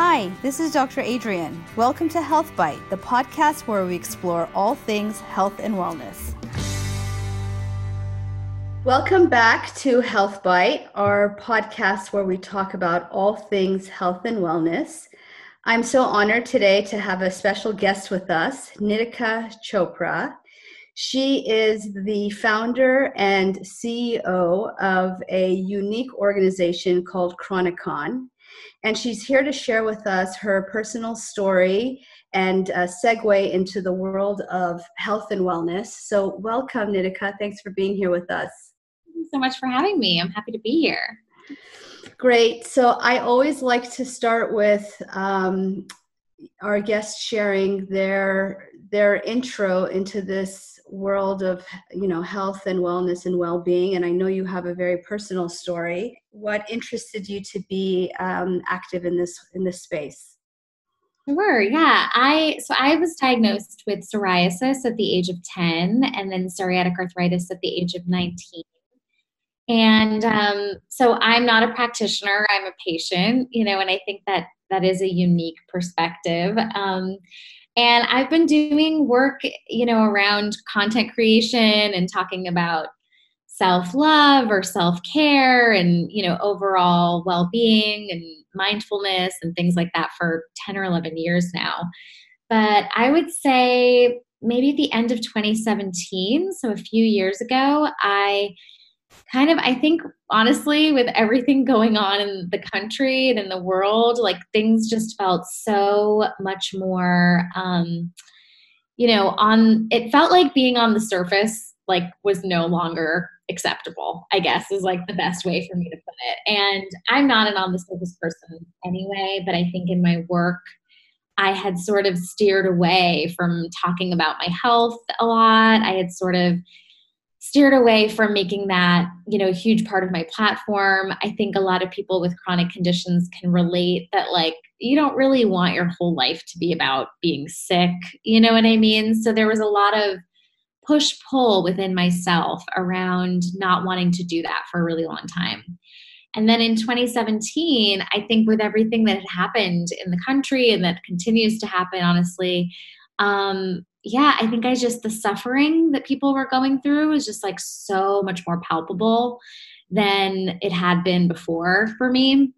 Hi, this is Dr. Adrian. Welcome to Health Bite, the podcast where we explore all things health and wellness. Welcome back to Health Bite, our podcast where we talk about all things health and wellness. I'm so honored today to have a special guest with us, Nitika Chopra. She is the founder and CEO of a unique organization called Chronicon. And she's here to share with us her personal story and uh, segue into the world of health and wellness. So, welcome, Nitika. Thanks for being here with us. Thank you so much for having me. I'm happy to be here. Great. So, I always like to start with um, our guests sharing their their intro into this world of you know health and wellness and well-being and i know you have a very personal story what interested you to be um, active in this in this space Sure, yeah. I so I was diagnosed with psoriasis at the age of 10 and then psoriatic arthritis at the age of 19. And um, so I'm not a practitioner, I'm a patient, you know, and I think that that is a unique perspective. Um, and I've been doing work, you know, around content creation and talking about self-love or self-care and, you know, overall well-being and mindfulness and things like that for 10 or 11 years now. But I would say maybe at the end of 2017, so a few years ago, I kind of i think honestly with everything going on in the country and in the world like things just felt so much more um you know on it felt like being on the surface like was no longer acceptable i guess is like the best way for me to put it. And i'm not an on the surface person anyway but i think in my work i had sort of steered away from talking about my health a lot. I had sort of steered away from making that you know a huge part of my platform. I think a lot of people with chronic conditions can relate that like you don't really want your whole life to be about being sick you know what i mean? So there was a lot of push pull within myself around not wanting to do that for a really long time. And then in 2017 i think with everything that had happened in the country and that continues to happen honestly um, yeah, I think I just, the suffering that people were going through was just like so much more palpable than it had been before for me.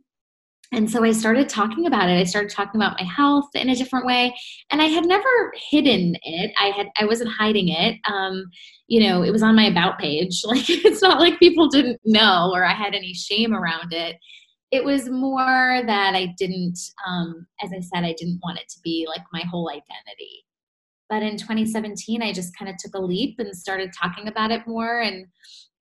And so I started talking about it. I started talking about my health in a different way. And I had never hidden it. I had I wasn't hiding it. Um, you know, it was on my about page. Like it's not like people didn't know or I had any shame around it. It was more that I didn't, um, as I said, I didn't want it to be like my whole identity. But in 2017, I just kind of took a leap and started talking about it more. And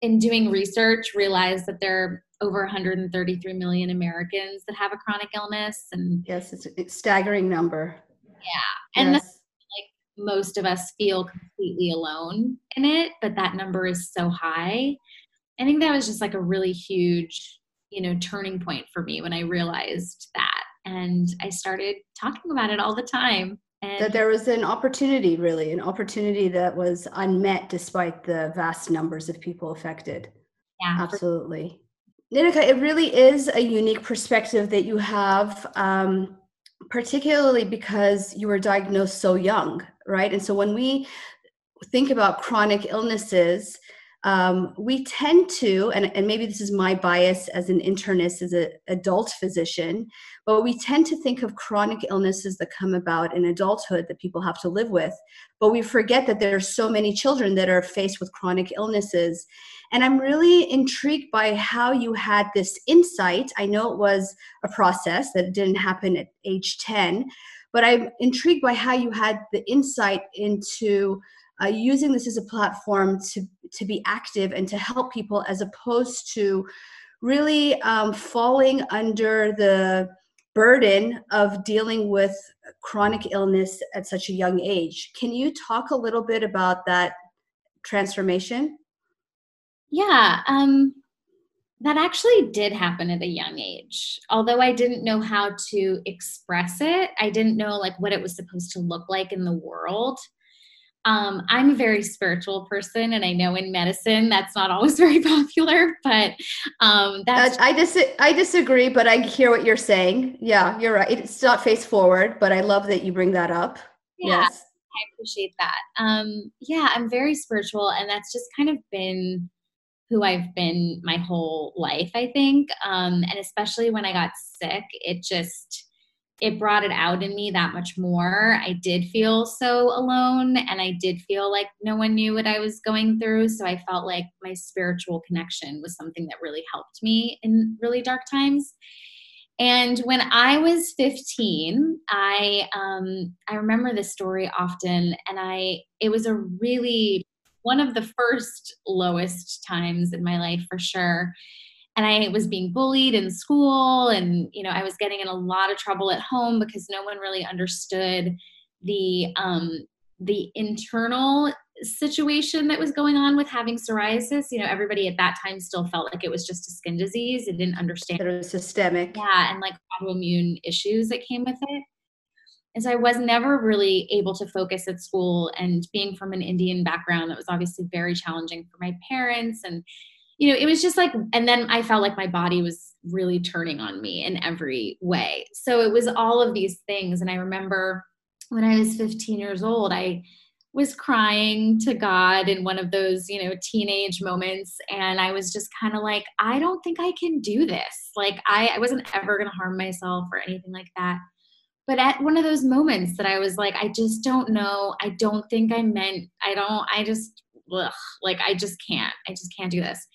in doing research, realized that there are over 133 million Americans that have a chronic illness. And yes, it's a staggering number. Yeah. And yes. like most of us feel completely alone in it, but that number is so high. I think that was just like a really huge, you know, turning point for me when I realized that. And I started talking about it all the time. And that there was an opportunity, really, an opportunity that was unmet despite the vast numbers of people affected. Yeah, absolutely. Nitika, it really is a unique perspective that you have, um, particularly because you were diagnosed so young, right? And so when we think about chronic illnesses, um, we tend to, and, and maybe this is my bias as an internist, as an adult physician, but we tend to think of chronic illnesses that come about in adulthood that people have to live with. But we forget that there are so many children that are faced with chronic illnesses. And I'm really intrigued by how you had this insight. I know it was a process that didn't happen at age 10, but I'm intrigued by how you had the insight into uh, using this as a platform to to be active and to help people as opposed to really um, falling under the burden of dealing with chronic illness at such a young age. Can you talk a little bit about that transformation? Yeah um, that actually did happen at a young age. Although i didn't know how to express it i didn't know like what it was supposed to look like in the world um, I'm a very spiritual person, and I know in medicine that's not always very popular. But um, that's I, I dis- I disagree, but I hear what you're saying. Yeah, you're right. It's not face forward, but I love that you bring that up. Yeah, yes. I appreciate that. Um, yeah, I'm very spiritual, and that's just kind of been who I've been my whole life. I think, um, and especially when I got sick, it just it brought it out in me that much more. I did feel so alone and I did feel like no one knew what I was going through. So I felt like my spiritual connection was something that really helped me in really dark times. And when I was 15, I um, I remember this story often, and I it was a really one of the first lowest times in my life for sure and I was being bullied in school and you know I was getting in a lot of trouble at home because no one really understood the um the internal situation that was going on with having psoriasis. You know everybody at that time still felt like it was just a skin disease it didn't understand that it was systemic. Yeah and like autoimmune issues that came with it. And so I was never really able to focus at school and being from an Indian background that was obviously very challenging for my parents and you know, it was just like, and then I felt like my body was really turning on me in every way. So it was all of these things. And I remember when I was 15 years old, I was crying to God in one of those, you know, teenage moments. And I was just kind of like, I don't think I can do this. Like, I, I wasn't ever going to harm myself or anything like that. But at one of those moments that I was like, I just don't know. I don't think I meant, I don't, I just, ugh, like, I just can't. I just can't do this.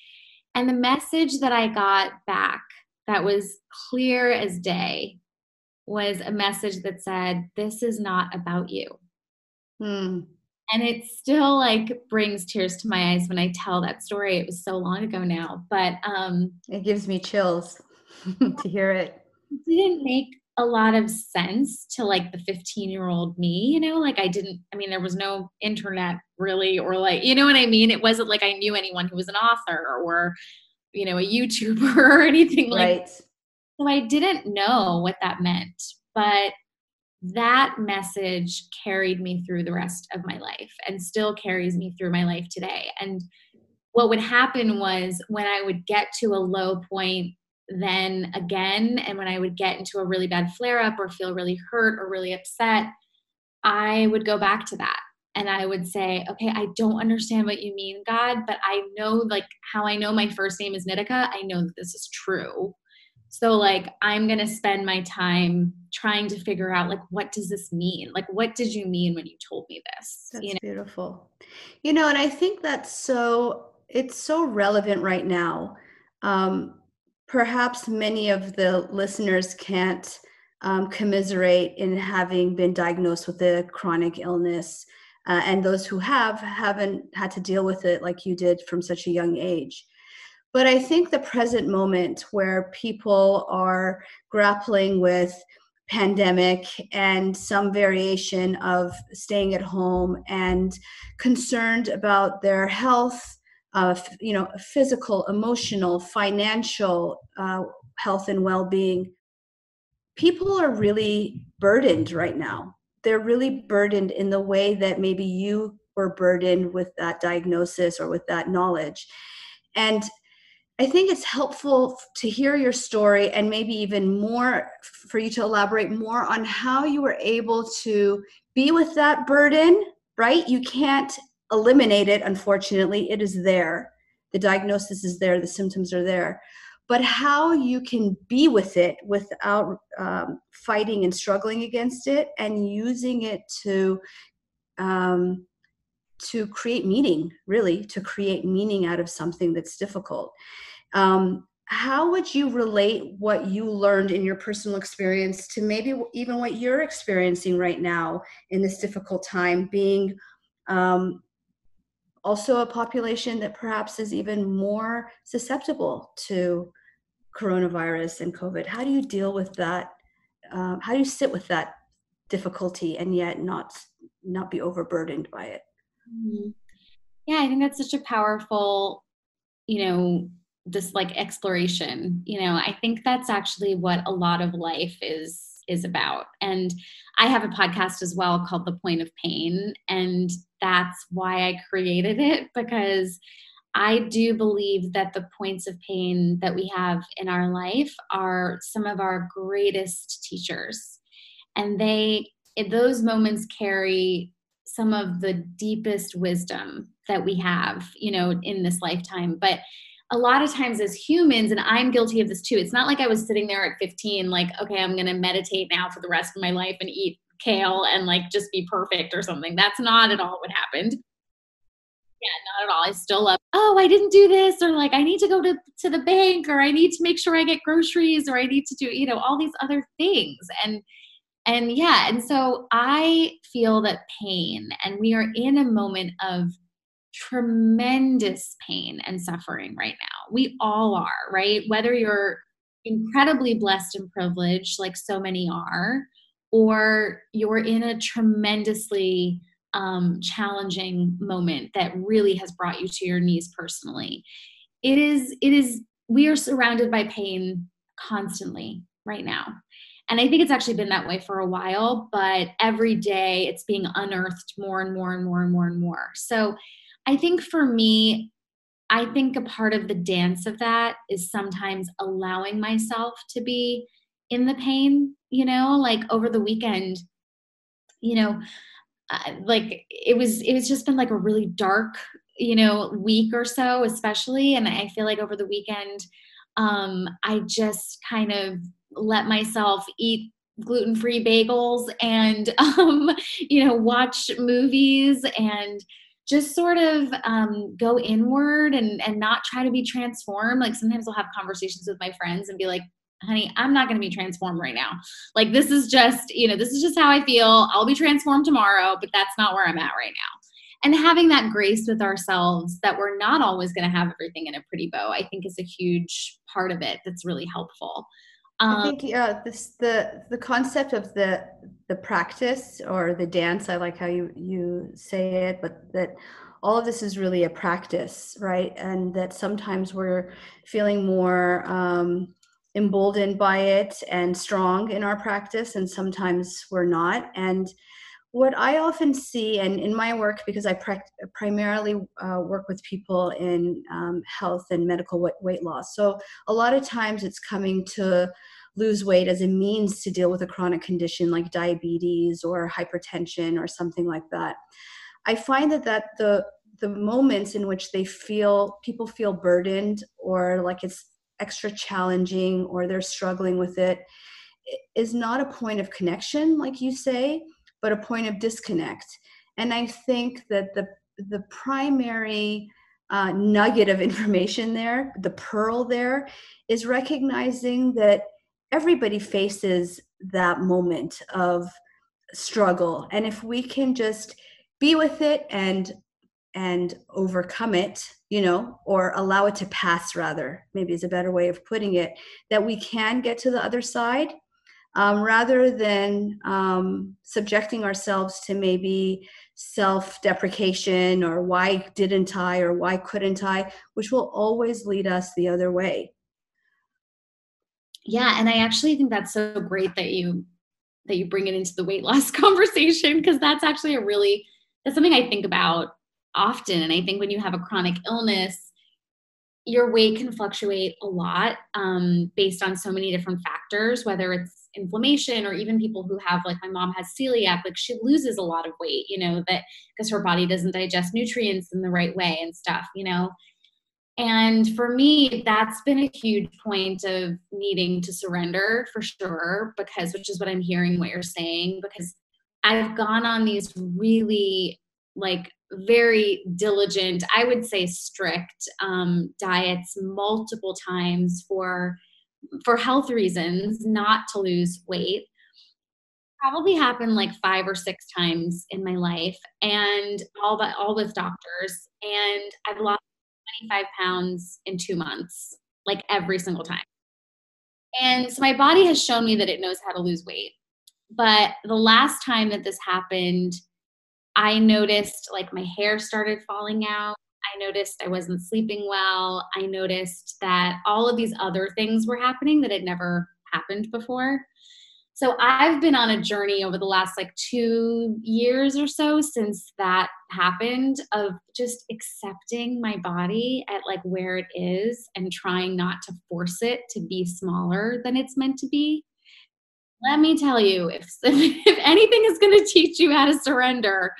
And the message that I got back that was clear as day was a message that said, This is not about you. Hmm. And it still like brings tears to my eyes when I tell that story. It was so long ago now, but um, it gives me chills to hear it. It didn't make a lot of sense to like the 15 year old me, you know, like I didn't, I mean, there was no internet really, or like, you know what I mean? It wasn't like I knew anyone who was an author or, you know, a YouTuber or anything right. like that. So I didn't know what that meant, but that message carried me through the rest of my life and still carries me through my life today. And what would happen was when I would get to a low point then again and when i would get into a really bad flare up or feel really hurt or really upset i would go back to that. And i would say okay i don't understand what you mean god but i know like how i know my first name is nitika i know that this is true. So like i'm going to spend my time trying to figure out like what does this mean? Like what did you mean when you told me this? That's you know? beautiful. You know and i think that's so it's so relevant right now. Um, perhaps many of the listeners can't um, commiserate in having been diagnosed with a chronic illness. Uh, and those who have haven't had to deal with it like you did from such a young age. But I think the present moment where people are grappling with pandemic and some variation of staying at home and concerned about their health uh, you know, physical, emotional, financial uh, health and well-being. People are really burdened right now. They're really burdened in the way that maybe you were burdened with that diagnosis or with that knowledge. And I think it's helpful to hear your story and maybe even more for you to elaborate more on how you were able to be with that burden, right? You can't eliminate it, unfortunately. It is there. The diagnosis is there, the symptoms are there. But how you can be with it without um, fighting and struggling against it and using it to um, to create meaning, really, to create meaning out of something that's difficult. Um, how would you relate what you learned in your personal experience to maybe even what you're experiencing right now in this difficult time, being um, also a population that perhaps is even more susceptible to coronavirus and COVID. How do you deal with that? Um, how do you sit with that difficulty and yet not not be overburdened by it? Mm-hmm. Yeah, I think that's such a powerful, you know, this like exploration. You know, I think that's actually what a lot of life is is about. And I have a podcast as well called The Point of Pain. And that's why I created it because I do believe that the points of pain that we have in our life are some of our greatest teachers. And they, those moments carry some of the deepest wisdom that we have, you know, in this lifetime. But a lot of times as humans, and I'm guilty of this too, it's not like I was sitting there at 15, like, okay, I'm going to meditate now for the rest of my life and eat kale and like just be perfect or something. That's not at all what happened. Yeah, not at all. I still love, oh, I didn't do this, or like I need to go to, to the bank, or I need to make sure I get groceries, or I need to do, you know, all these other things. And and yeah, and so I feel that pain, and we are in a moment of tremendous pain and suffering right now. We all are, right? Whether you're incredibly blessed and privileged, like so many are, or you're in a tremendously um, challenging moment that really has brought you to your knees personally. It is, it is, we are surrounded by pain constantly right now. And I think it's actually been that way for a while, but every day it's being unearthed more and more and more and more and more. So I think for me, I think a part of the dance of that is sometimes allowing myself to be in the pain, you know, like over the weekend, you know, uh, like it was it was just been like a really dark, you know, week or so especially and I feel like over the weekend um I just kind of let myself eat gluten-free bagels and um you know watch movies and just sort of um, go inward and and not try to be transformed. Like sometimes i'll have conversations with my friends and be like honey i'm not going to be transformed right now. Like this is just you know this is just how i feel. I'll be transformed tomorrow but that's not where i'm at right now. And having that grace with ourselves that we're not always going to have everything in a pretty bow i think is a huge part of it that's really helpful um, I think yeah, this the the concept of the the practice or the dance. I like how you you say it, but that all of this is really a practice, right? And that sometimes we're feeling more um, emboldened by it and strong in our practice, and sometimes we're not. And what I often see, and in my work, because I primarily uh, work with people in um, health and medical weight loss, so a lot of times it's coming to lose weight as a means to deal with a chronic condition like diabetes or hypertension or something like that. I find that that the the moments in which they feel people feel burdened or like it's extra challenging or they're struggling with it is not a point of connection like you say but a point of disconnect and i think that the the primary uh, nugget of information there the pearl there is recognizing that everybody faces that moment of struggle. And if we can just be with it and and overcome it you know or allow it to pass rather maybe is a better way of putting it that we can get to the other side um, rather than um, subjecting ourselves to maybe self deprecation or why didn't I or why couldn't I, which will always lead us the other way yeah and i actually think that's so great that you that you bring it into the weight loss conversation because that's actually a really that's something i think about often and i think when you have a chronic illness your weight can fluctuate a lot um, based on so many different factors whether it's inflammation or even people who have like my mom has celiac like she loses a lot of weight you know that because her body doesn't digest nutrients in the right way and stuff you know and for me, that's been a huge point of needing to surrender for sure, because which is what I'm hearing what you're saying, because I've gone on these really like very diligent, I would say strict um, diets multiple times for for health reasons, not to lose weight. Probably happened like five or six times in my life, and all but all with doctors. And I've lost 25 pounds in two months, like every single time. And so my body has shown me that it knows how to lose weight. But the last time that this happened, I noticed like my hair started falling out. I noticed I wasn't sleeping well. I noticed that all of these other things were happening that had never happened before. So I've been on a journey over the last like two years or so since that happened of just accepting my body at like where it is and trying not to force it to be smaller than it's meant to be. Let me tell you, if, if anything is going to teach you how to surrender,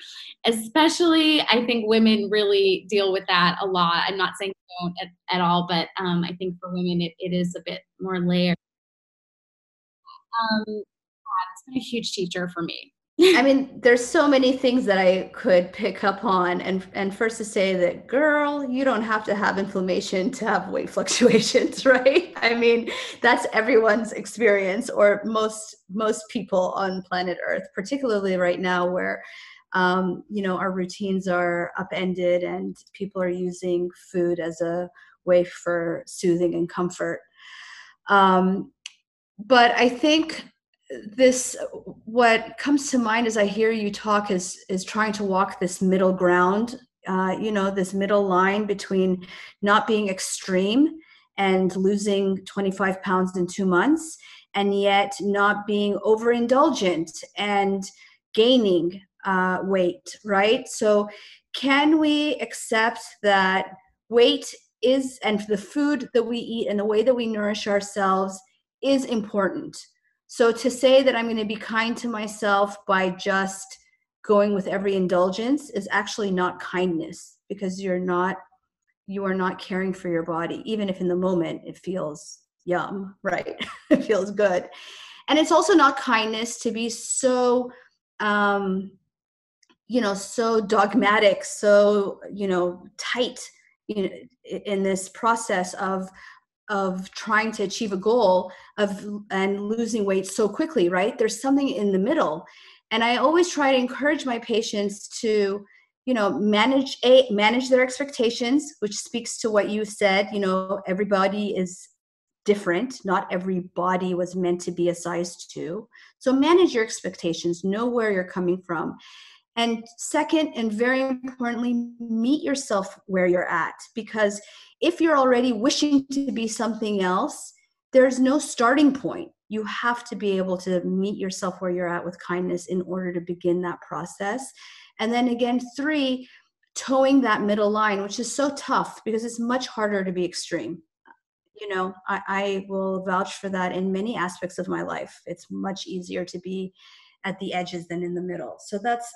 especially I think women really deal with that a lot. I'm not saying don't at, at all, but um, I think for women it, it is a bit more layered um, it's been a huge teacher for me. I mean, there's so many things that I could pick up on, and and first to say that, girl, you don't have to have inflammation to have weight fluctuations, right? I mean, that's everyone's experience, or most most people on planet Earth, particularly right now, where um, you know our routines are upended and people are using food as a way for soothing and comfort. Um, but I think this what comes to mind as I hear you talk is is trying to walk this middle ground. Uh, you know, this middle line between not being extreme and losing 25 pounds in two months, and yet not being overindulgent and gaining uh, weight. Right. So, can we accept that weight is and the food that we eat and the way that we nourish ourselves is important. So to say that I'm going to be kind to myself by just going with every indulgence is actually not kindness because you're not you are not caring for your body even if in the moment it feels yum right? It feels good. And it's also not kindness to be so um you know so dogmatic so you know tight you know in this process of of trying to achieve a goal of and losing weight so quickly right? There's something in the middle. And i always try to encourage my patients to you know manage a manage their expectations which speaks to what you said you know everybody is different. Not every body was meant to be a size 2 so manage your expectations. Know where you're coming from and second and very importantly meet yourself where you're at because if you're already wishing to be something else, there's no starting point. You have to be able to meet yourself where you're at with kindness in order to begin that process. And then again, three, towing that middle line, which is so tough because it's much harder to be extreme. You know, I, I will vouch for that in many aspects of my life. It's much easier to be at the edges than in the middle. So that's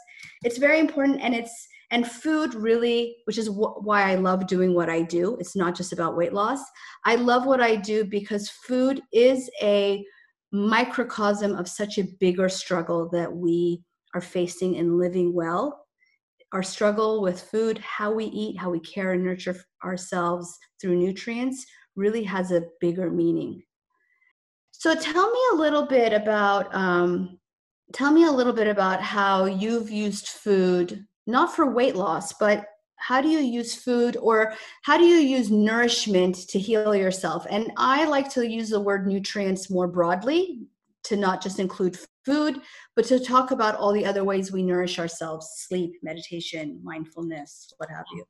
it's very important and it's and food really which is wh- why i love doing what i do. It's not just about weight loss. I love what i do because food is a microcosm of such a bigger struggle that we are facing in living well. Our struggle with food how we eat how we care and nurture ourselves through nutrients really has a bigger meaning. So tell me a little bit about um, tell me a little bit about how you've used food not for weight loss, but how do you use food or how do you use nourishment to heal yourself? And I like to use the word nutrients more broadly to not just include food, but to talk about all the other ways we nourish ourselves sleep, meditation, mindfulness, what have you.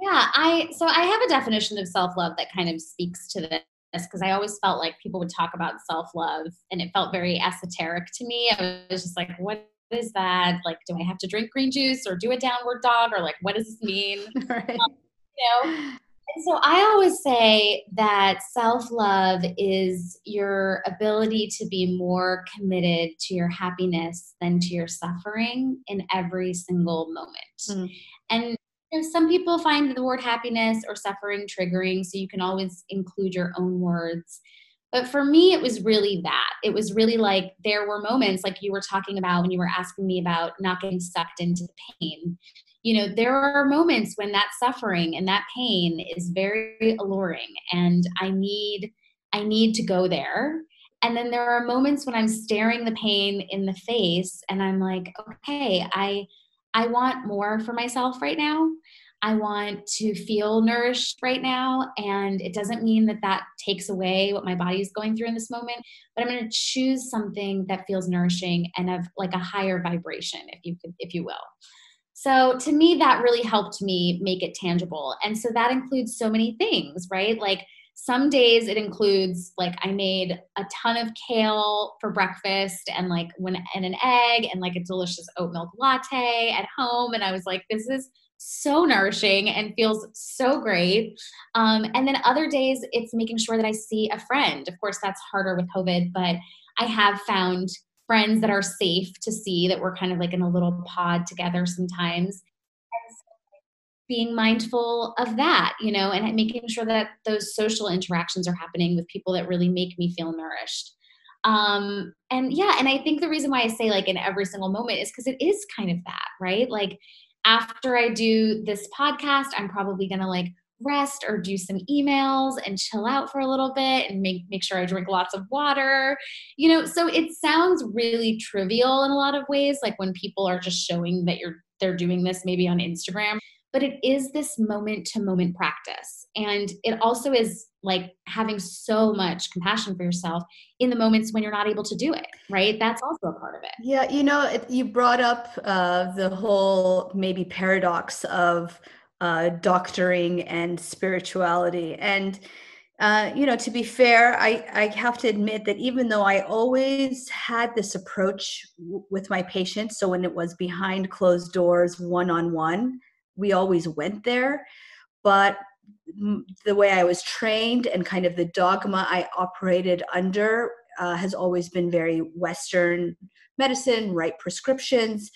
Yeah, I so I have a definition of self-love that kind of speaks to this because I always felt like people would talk about self-love and it felt very esoteric to me. I was just like, what is that? Like, do I have to drink green juice or do a downward dog or like, what does this mean? right. um, you know? And so I always say that self love is your ability to be more committed to your happiness than to your suffering in every single moment. Mm. And you know, some people find the word happiness or suffering triggering, so you can always include your own words. But for me, it was really that. It was really like there were moments, like you were talking about when you were asking me about not getting sucked into the pain. You know, there are moments when that suffering and that pain is very alluring, and I need, I need to go there. And then there are moments when I'm staring the pain in the face, and I'm like, okay, I, I want more for myself right now. I want to feel nourished right now. And it doesn't mean that that takes away what my body is going through in this moment, but I'm going to choose something that feels nourishing and of like a higher vibration, if you could, if you will. So to me, that really helped me make it tangible. And so that includes so many things, right? Like some days it includes like I made a ton of kale for breakfast and like when and an egg and like a delicious oat milk latte at home. And I was like, this is so nourishing and feels so great. Um, and then other days it's making sure that I see a friend. Of course, that's harder with COVID, but I have found friends that are safe to see that we're kind of like in a little pod together sometimes being mindful of that, you know, and making sure that those social interactions are happening with people that really make me feel nourished. Um, and yeah, and I think the reason why I say like in every single moment is because it is kind of that, right? Like after I do this podcast, I'm probably gonna like rest or do some emails and chill out for a little bit and make make sure I drink lots of water. You know, so it sounds really trivial in a lot of ways, like when people are just showing that you're they're doing this maybe on Instagram but it is this moment to moment practice. And it also is like having so much compassion for yourself in the moments when you're not able to do it, right? That's also a part of it. Yeah, you know, it, you brought up uh, the whole maybe paradox of uh, doctoring and spirituality. And uh, you know, to be fair, I, I have to admit that even though I always had this approach w- with my patients, so when it was behind closed doors, one on one, we always went there but the way i was trained and kind of the dogma i operated under uh, has always been very western medicine write prescriptions.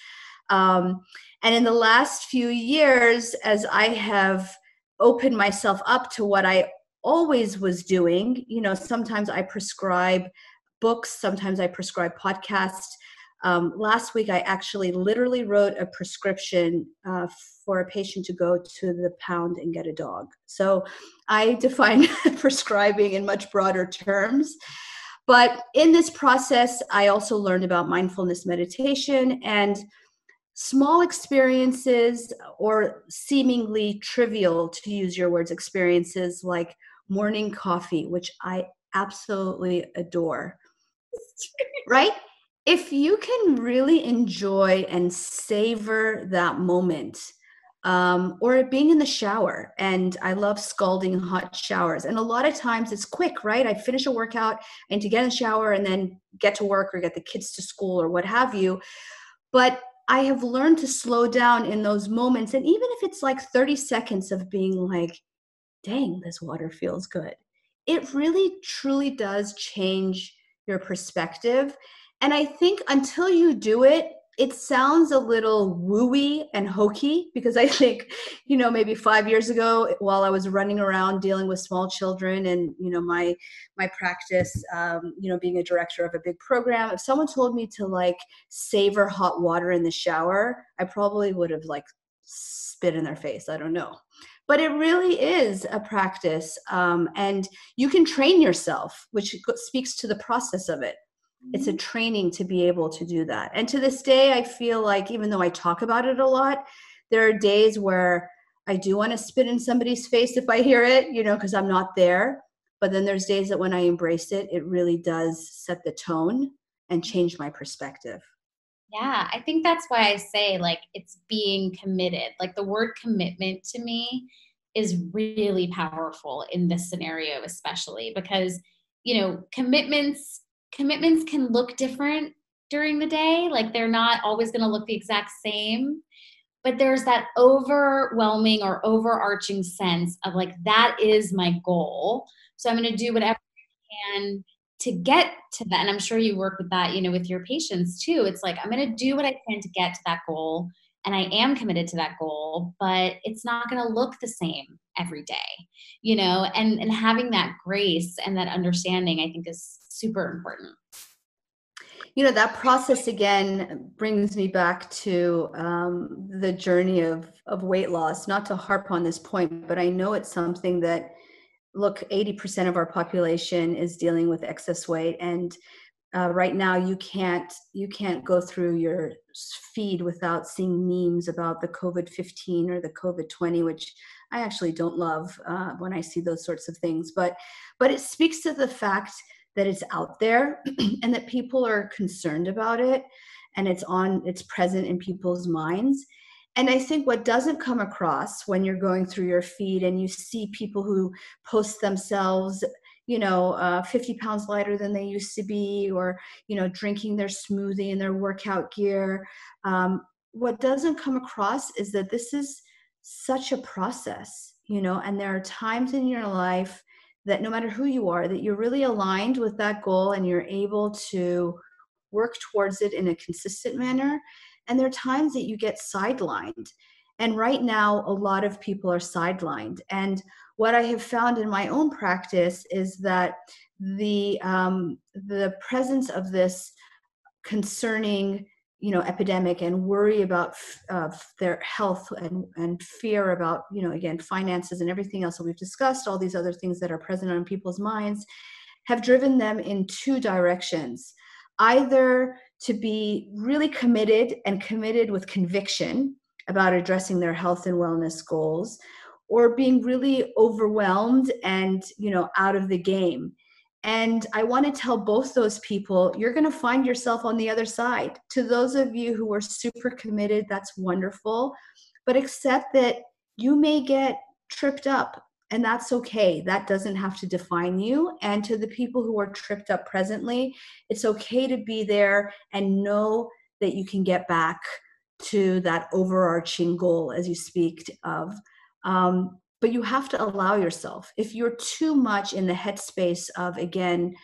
Um, and in the last few years as i have opened myself up to what i always was doing you know sometimes i prescribe books sometimes i prescribe podcasts. Um, last week, I actually literally wrote a prescription uh, for a patient to go to the pound and get a dog. So I define prescribing in much broader terms. But in this process, I also learned about mindfulness meditation and small experiences or seemingly trivial, to use your words, experiences like morning coffee, which I absolutely adore. right? if you can really enjoy and savor that moment um, or being in the shower and i love scalding hot showers. And a lot of times it's quick right? I finish a workout and to get in the shower and then get to work or get the kids to school or what have you. But i have learned to slow down in those moments and even if it's like 30 seconds of being like dang this water feels good it really truly does change your perspective. And I think until you do it, it sounds a little wooey and hokey because I think, you know, maybe five years ago, while I was running around dealing with small children and you know my my practice, um, you know, being a director of a big program, if someone told me to like savor hot water in the shower, I probably would have like spit in their face. I don't know, but it really is a practice, um, and you can train yourself, which speaks to the process of it it's a mm-hmm. training to be able to do that. And to this day i feel like even though i talk about it a lot there are days where i do want to spit in somebody's face if i hear it you know because i'm not there. But then there's days that when i embrace it it really does set the tone and change my perspective. Yeah i think that's why i say like it's being committed. Like the word commitment to me is really powerful in this scenario especially because you know commitments commitments can look different during the day. Like they're not always going to look the exact same. But there's that overwhelming or overarching sense of like, that is my goal. So I'm going to do whatever I can to get to that. And I'm sure you work with that, you know, with your patients too. It's like, I'm going to do what I can to get to that goal. And I am committed to that goal, but it's not going to look the same every day, you know, and, and having that grace and that understanding, I think is super important. You know that process again brings me back to um, the journey of of weight loss not to harp on this point but i know it's something that look 80% of our population is dealing with excess weight and uh, right now you can't you can't go through your feed without seeing memes about the covid-15 or the covid-20 which i actually don't love uh, when i see those sorts of things. But but it speaks to the fact that it's out there and that people are concerned about it and it's on it's present in people's minds. And i think what doesn't come across when you're going through your feed and you see people who post themselves you know uh, 50 pounds lighter than they used to be or you know drinking their smoothie in their workout gear. Um, what doesn't come across is that this is such a process you know and there are times in your life that no matter who you are that you're really aligned with that goal and you're able to work towards it in a consistent manner. And there are times that you get sidelined. And right now a lot of people are sidelined. And what i have found in my own practice is that the um, the presence of this concerning you know epidemic and worry about uh, their health and and fear about you know again finances and everything else that we've discussed all these other things that are present on people's minds have driven them in two directions. Either to be really committed and committed with conviction about addressing their health and wellness goals or being really overwhelmed and you know out of the game and I want to tell both those people, you're going to find yourself on the other side. To those of you who are super committed, that's wonderful. But accept that you may get tripped up, and that's okay. That doesn't have to define you. And to the people who are tripped up presently, it's okay to be there and know that you can get back to that overarching goal as you speak of. Um, but you have to allow yourself. If you're too much in the headspace of again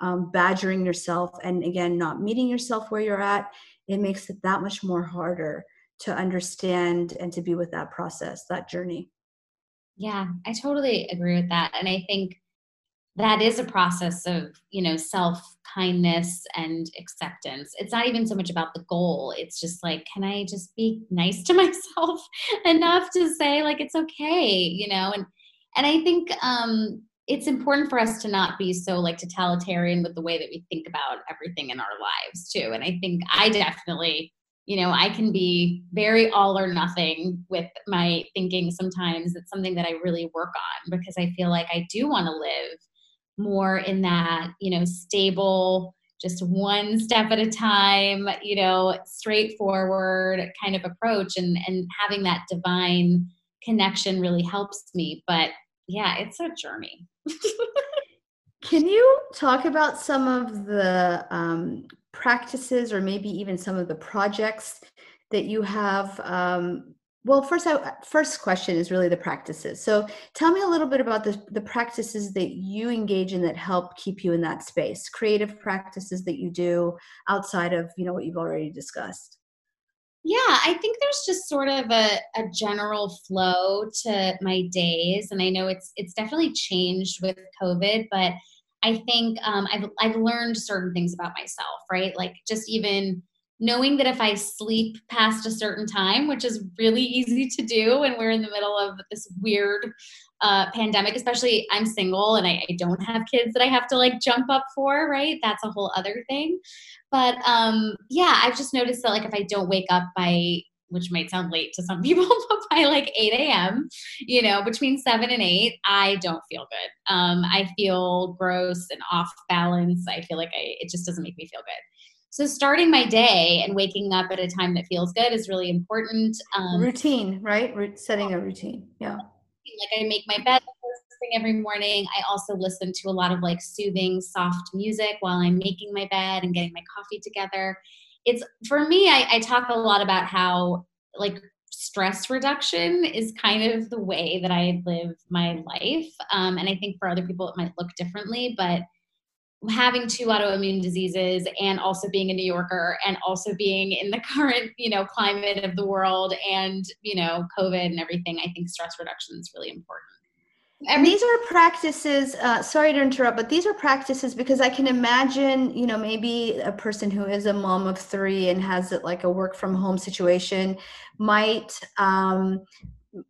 um, badgering yourself and again not meeting yourself where you're at it makes it that much more harder to understand and to be with that process that journey. Yeah i totally agree with that and i think that is a process of you know self kindness and acceptance. It's not even so much about the goal. It's just like can i just be nice to myself enough to say like it's okay you know? And and i think um it's important for us to not be so like totalitarian with the way that we think about everything in our lives too. And i think i definitely you know i can be very all or nothing with my thinking sometimes. It's something that i really work on because i feel like i do want to live more in that, you know, stable, just one step at a time, you know, straightforward kind of approach and and having that divine connection really helps me. But yeah, it's a journey. Can you talk about some of the um, practices or maybe even some of the projects that you have um, well first I, first question is really the practices. So tell me a little bit about the, the practices that you engage in that help keep you in that space. Creative practices that you do outside of you know what you've already discussed. Yeah i think there's just sort of a, a general flow to my days and i know it's it's definitely changed with covid but i think um, I've, I've learned certain things about myself right? Like just even knowing that if I sleep past a certain time, which is really easy to do when we're in the middle of this weird uh, pandemic, especially I'm single and I, I, don't have kids that I have to like jump up for, right? That's a whole other thing. But um, yeah, I've just noticed that like if I don't wake up by which might sound late to some people, but by like 8 a.m., you know, between 7 and 8, I don't feel good. Um, I feel gross and off balance. I feel like I, it just doesn't make me feel good. So starting my day and waking up at a time that feels good is really important. Um, routine, right? Setting a routine. Yeah. Like I make my bed first thing every morning. I also listen to a lot of like soothing, soft music while I'm making my bed and getting my coffee together. It's for me, I, I talk a lot about how like stress reduction is kind of the way that I live my life. Um, and I think for other people, it might look differently, but having two autoimmune diseases and also being a New Yorker and also being in the current, you know, climate of the world and, you know, COVID and everything, I think stress reduction is really important. And these are practices, uh, sorry to interrupt, but these are practices because I can imagine, you know, maybe a person who is a mom of three and has it like a work from home situation might, um,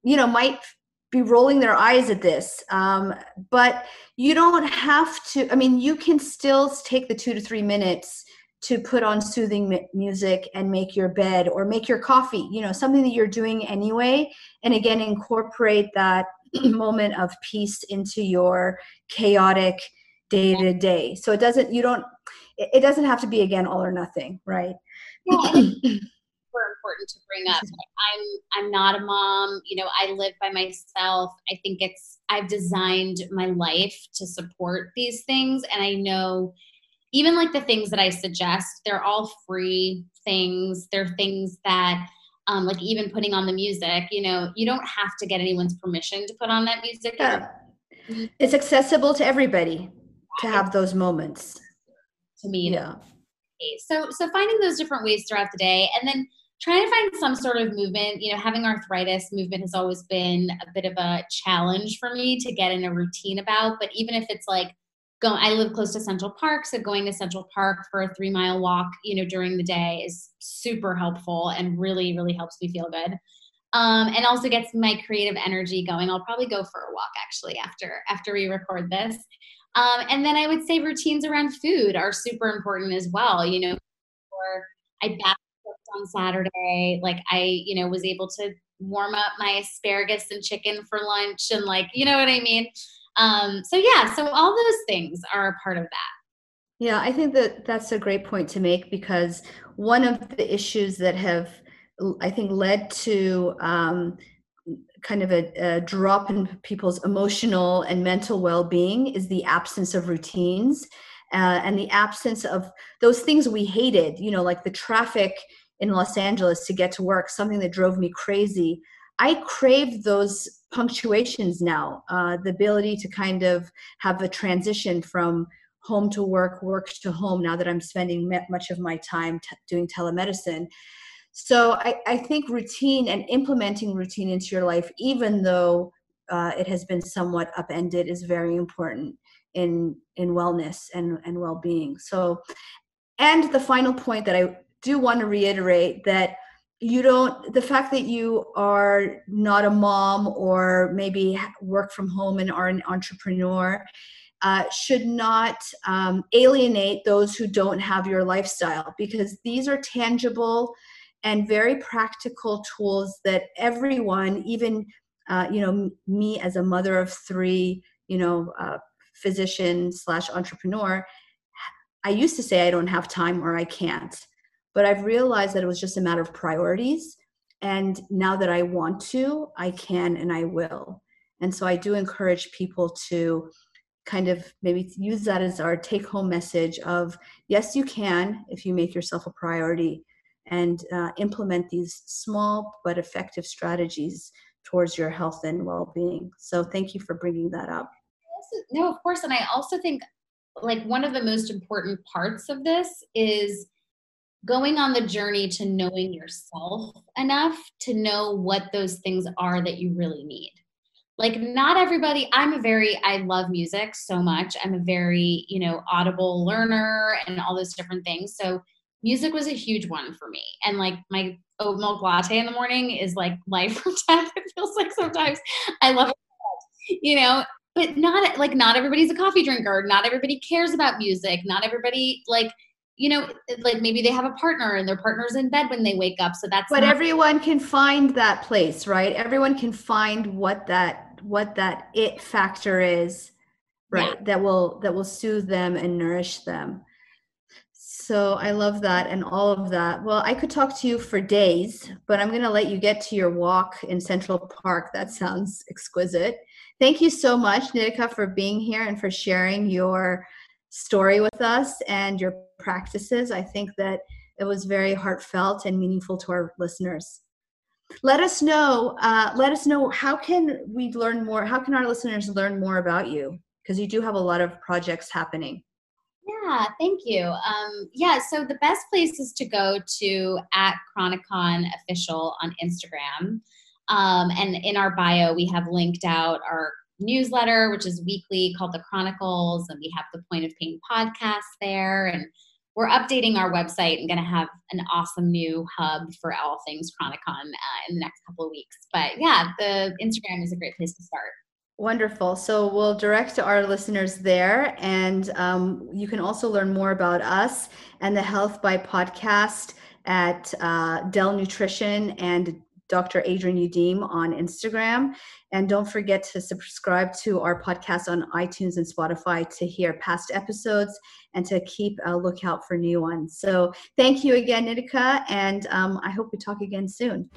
you know, might be rolling their eyes at this. Um, but you don't have to, I mean, you can still take the two to three minutes to put on soothing music and make your bed or make your coffee, you know, something that you're doing anyway. And again, incorporate that moment of peace into your chaotic day to day. So it doesn't, you don't, it doesn't have to be again all or nothing, right? Yeah. important to bring up. I'm I'm not a mom. You know, I live by myself. I think it's I've designed my life to support these things, and I know even like the things that I suggest, they're all free things. They're things that um, like even putting on the music, you know, you don't have to get anyone's permission to put on that music. Yeah. It's accessible to everybody to have those moments. To me, yeah. So, so finding those different ways throughout the day, and then trying to find some sort of movement. You know, having arthritis, movement has always been a bit of a challenge for me to get in a routine about. But even if it's like go i live close to central park so going to central park for a three mile walk you know during the day is super helpful and really really helps me feel good um, and also gets my creative energy going i'll probably go for a walk actually after after we record this um, and then i would say routines around food are super important as well you know or i batch on saturday like i you know was able to warm up my asparagus and chicken for lunch and like you know what i mean um, so yeah, so all those things are a part of that. Yeah, I think that that's a great point to make because one of the issues that have, I think, led to um, kind of a, a, drop in people's emotional and mental well-being is the absence of routines uh, and the absence of those things we hated. You know, like the traffic in Los Angeles to get to work, something that drove me crazy. I crave those punctuations now, uh, the ability to kind of have a transition from home to work, work to home, now that I'm spending much of my time t- doing telemedicine. So I, I, think routine and implementing routine into your life, even though uh, it has been somewhat upended, is very important in in wellness and, and well-being. So, and the final point that I do want to reiterate that you don't the fact that you are not a mom or maybe work from home and are an entrepreneur uh, should not um, alienate those who don't have your lifestyle because these are tangible and very practical tools that everyone even uh, you know me as a mother of three you know uh, physician slash entrepreneur i used to say i don't have time or i can't but I've realized that it was just a matter of priorities. And now that I want to, I can and I will. And so I do encourage people to kind of maybe use that as our take home message of yes, you can if you make yourself a priority and uh, implement these small but effective strategies towards your health and well being. So thank you for bringing that up. No, of course. And I also think like one of the most important parts of this is going on the journey to knowing yourself enough to know what those things are that you really need. Like, not everybody, I'm a very, I love music so much. I'm a very, you know, audible learner and all those different things. So, music was a huge one for me. And like, my oat milk latte in the morning is like life or death. It feels like sometimes I love it, you know, but not like, not everybody's a coffee drinker. Not everybody cares about music. Not everybody, like, you know, like maybe they have a partner and their partner's in bed when they wake up. So that's But not- everyone can find that place, right? Everyone can find what that what that it factor is, right? Yeah. That will that will soothe them and nourish them. So I love that and all of that. Well, I could talk to you for days, but I'm going to let you get to your walk in Central Park. That sounds exquisite. Thank you so much, Nitika, for being here and for sharing your story with us and your practices. I think that it was very heartfelt and meaningful to our listeners. Let us know. Uh, let us know how can we learn more. How can our listeners learn more about you? Because you do have a lot of projects happening. Yeah, thank you. Um, yeah, so the best place is to go to at Chronicon official on Instagram. Um, and in our bio, we have linked out our newsletter, which is weekly called The Chronicles, and we have the Point of Pain podcast there. And we're updating our website and going to have an awesome new hub for all things Chronicon uh, in the next couple of weeks. But yeah, the Instagram is a great place to start. Wonderful. So we'll direct our listeners there, and um, you can also learn more about us and the Health by Podcast at uh, Dell Nutrition and Dr. Adrienne Youdim on Instagram. And don't forget to subscribe to our podcast on iTunes and Spotify to hear past episodes and to keep a lookout for new ones. So thank you again, Nitika, and um, I hope we talk again soon.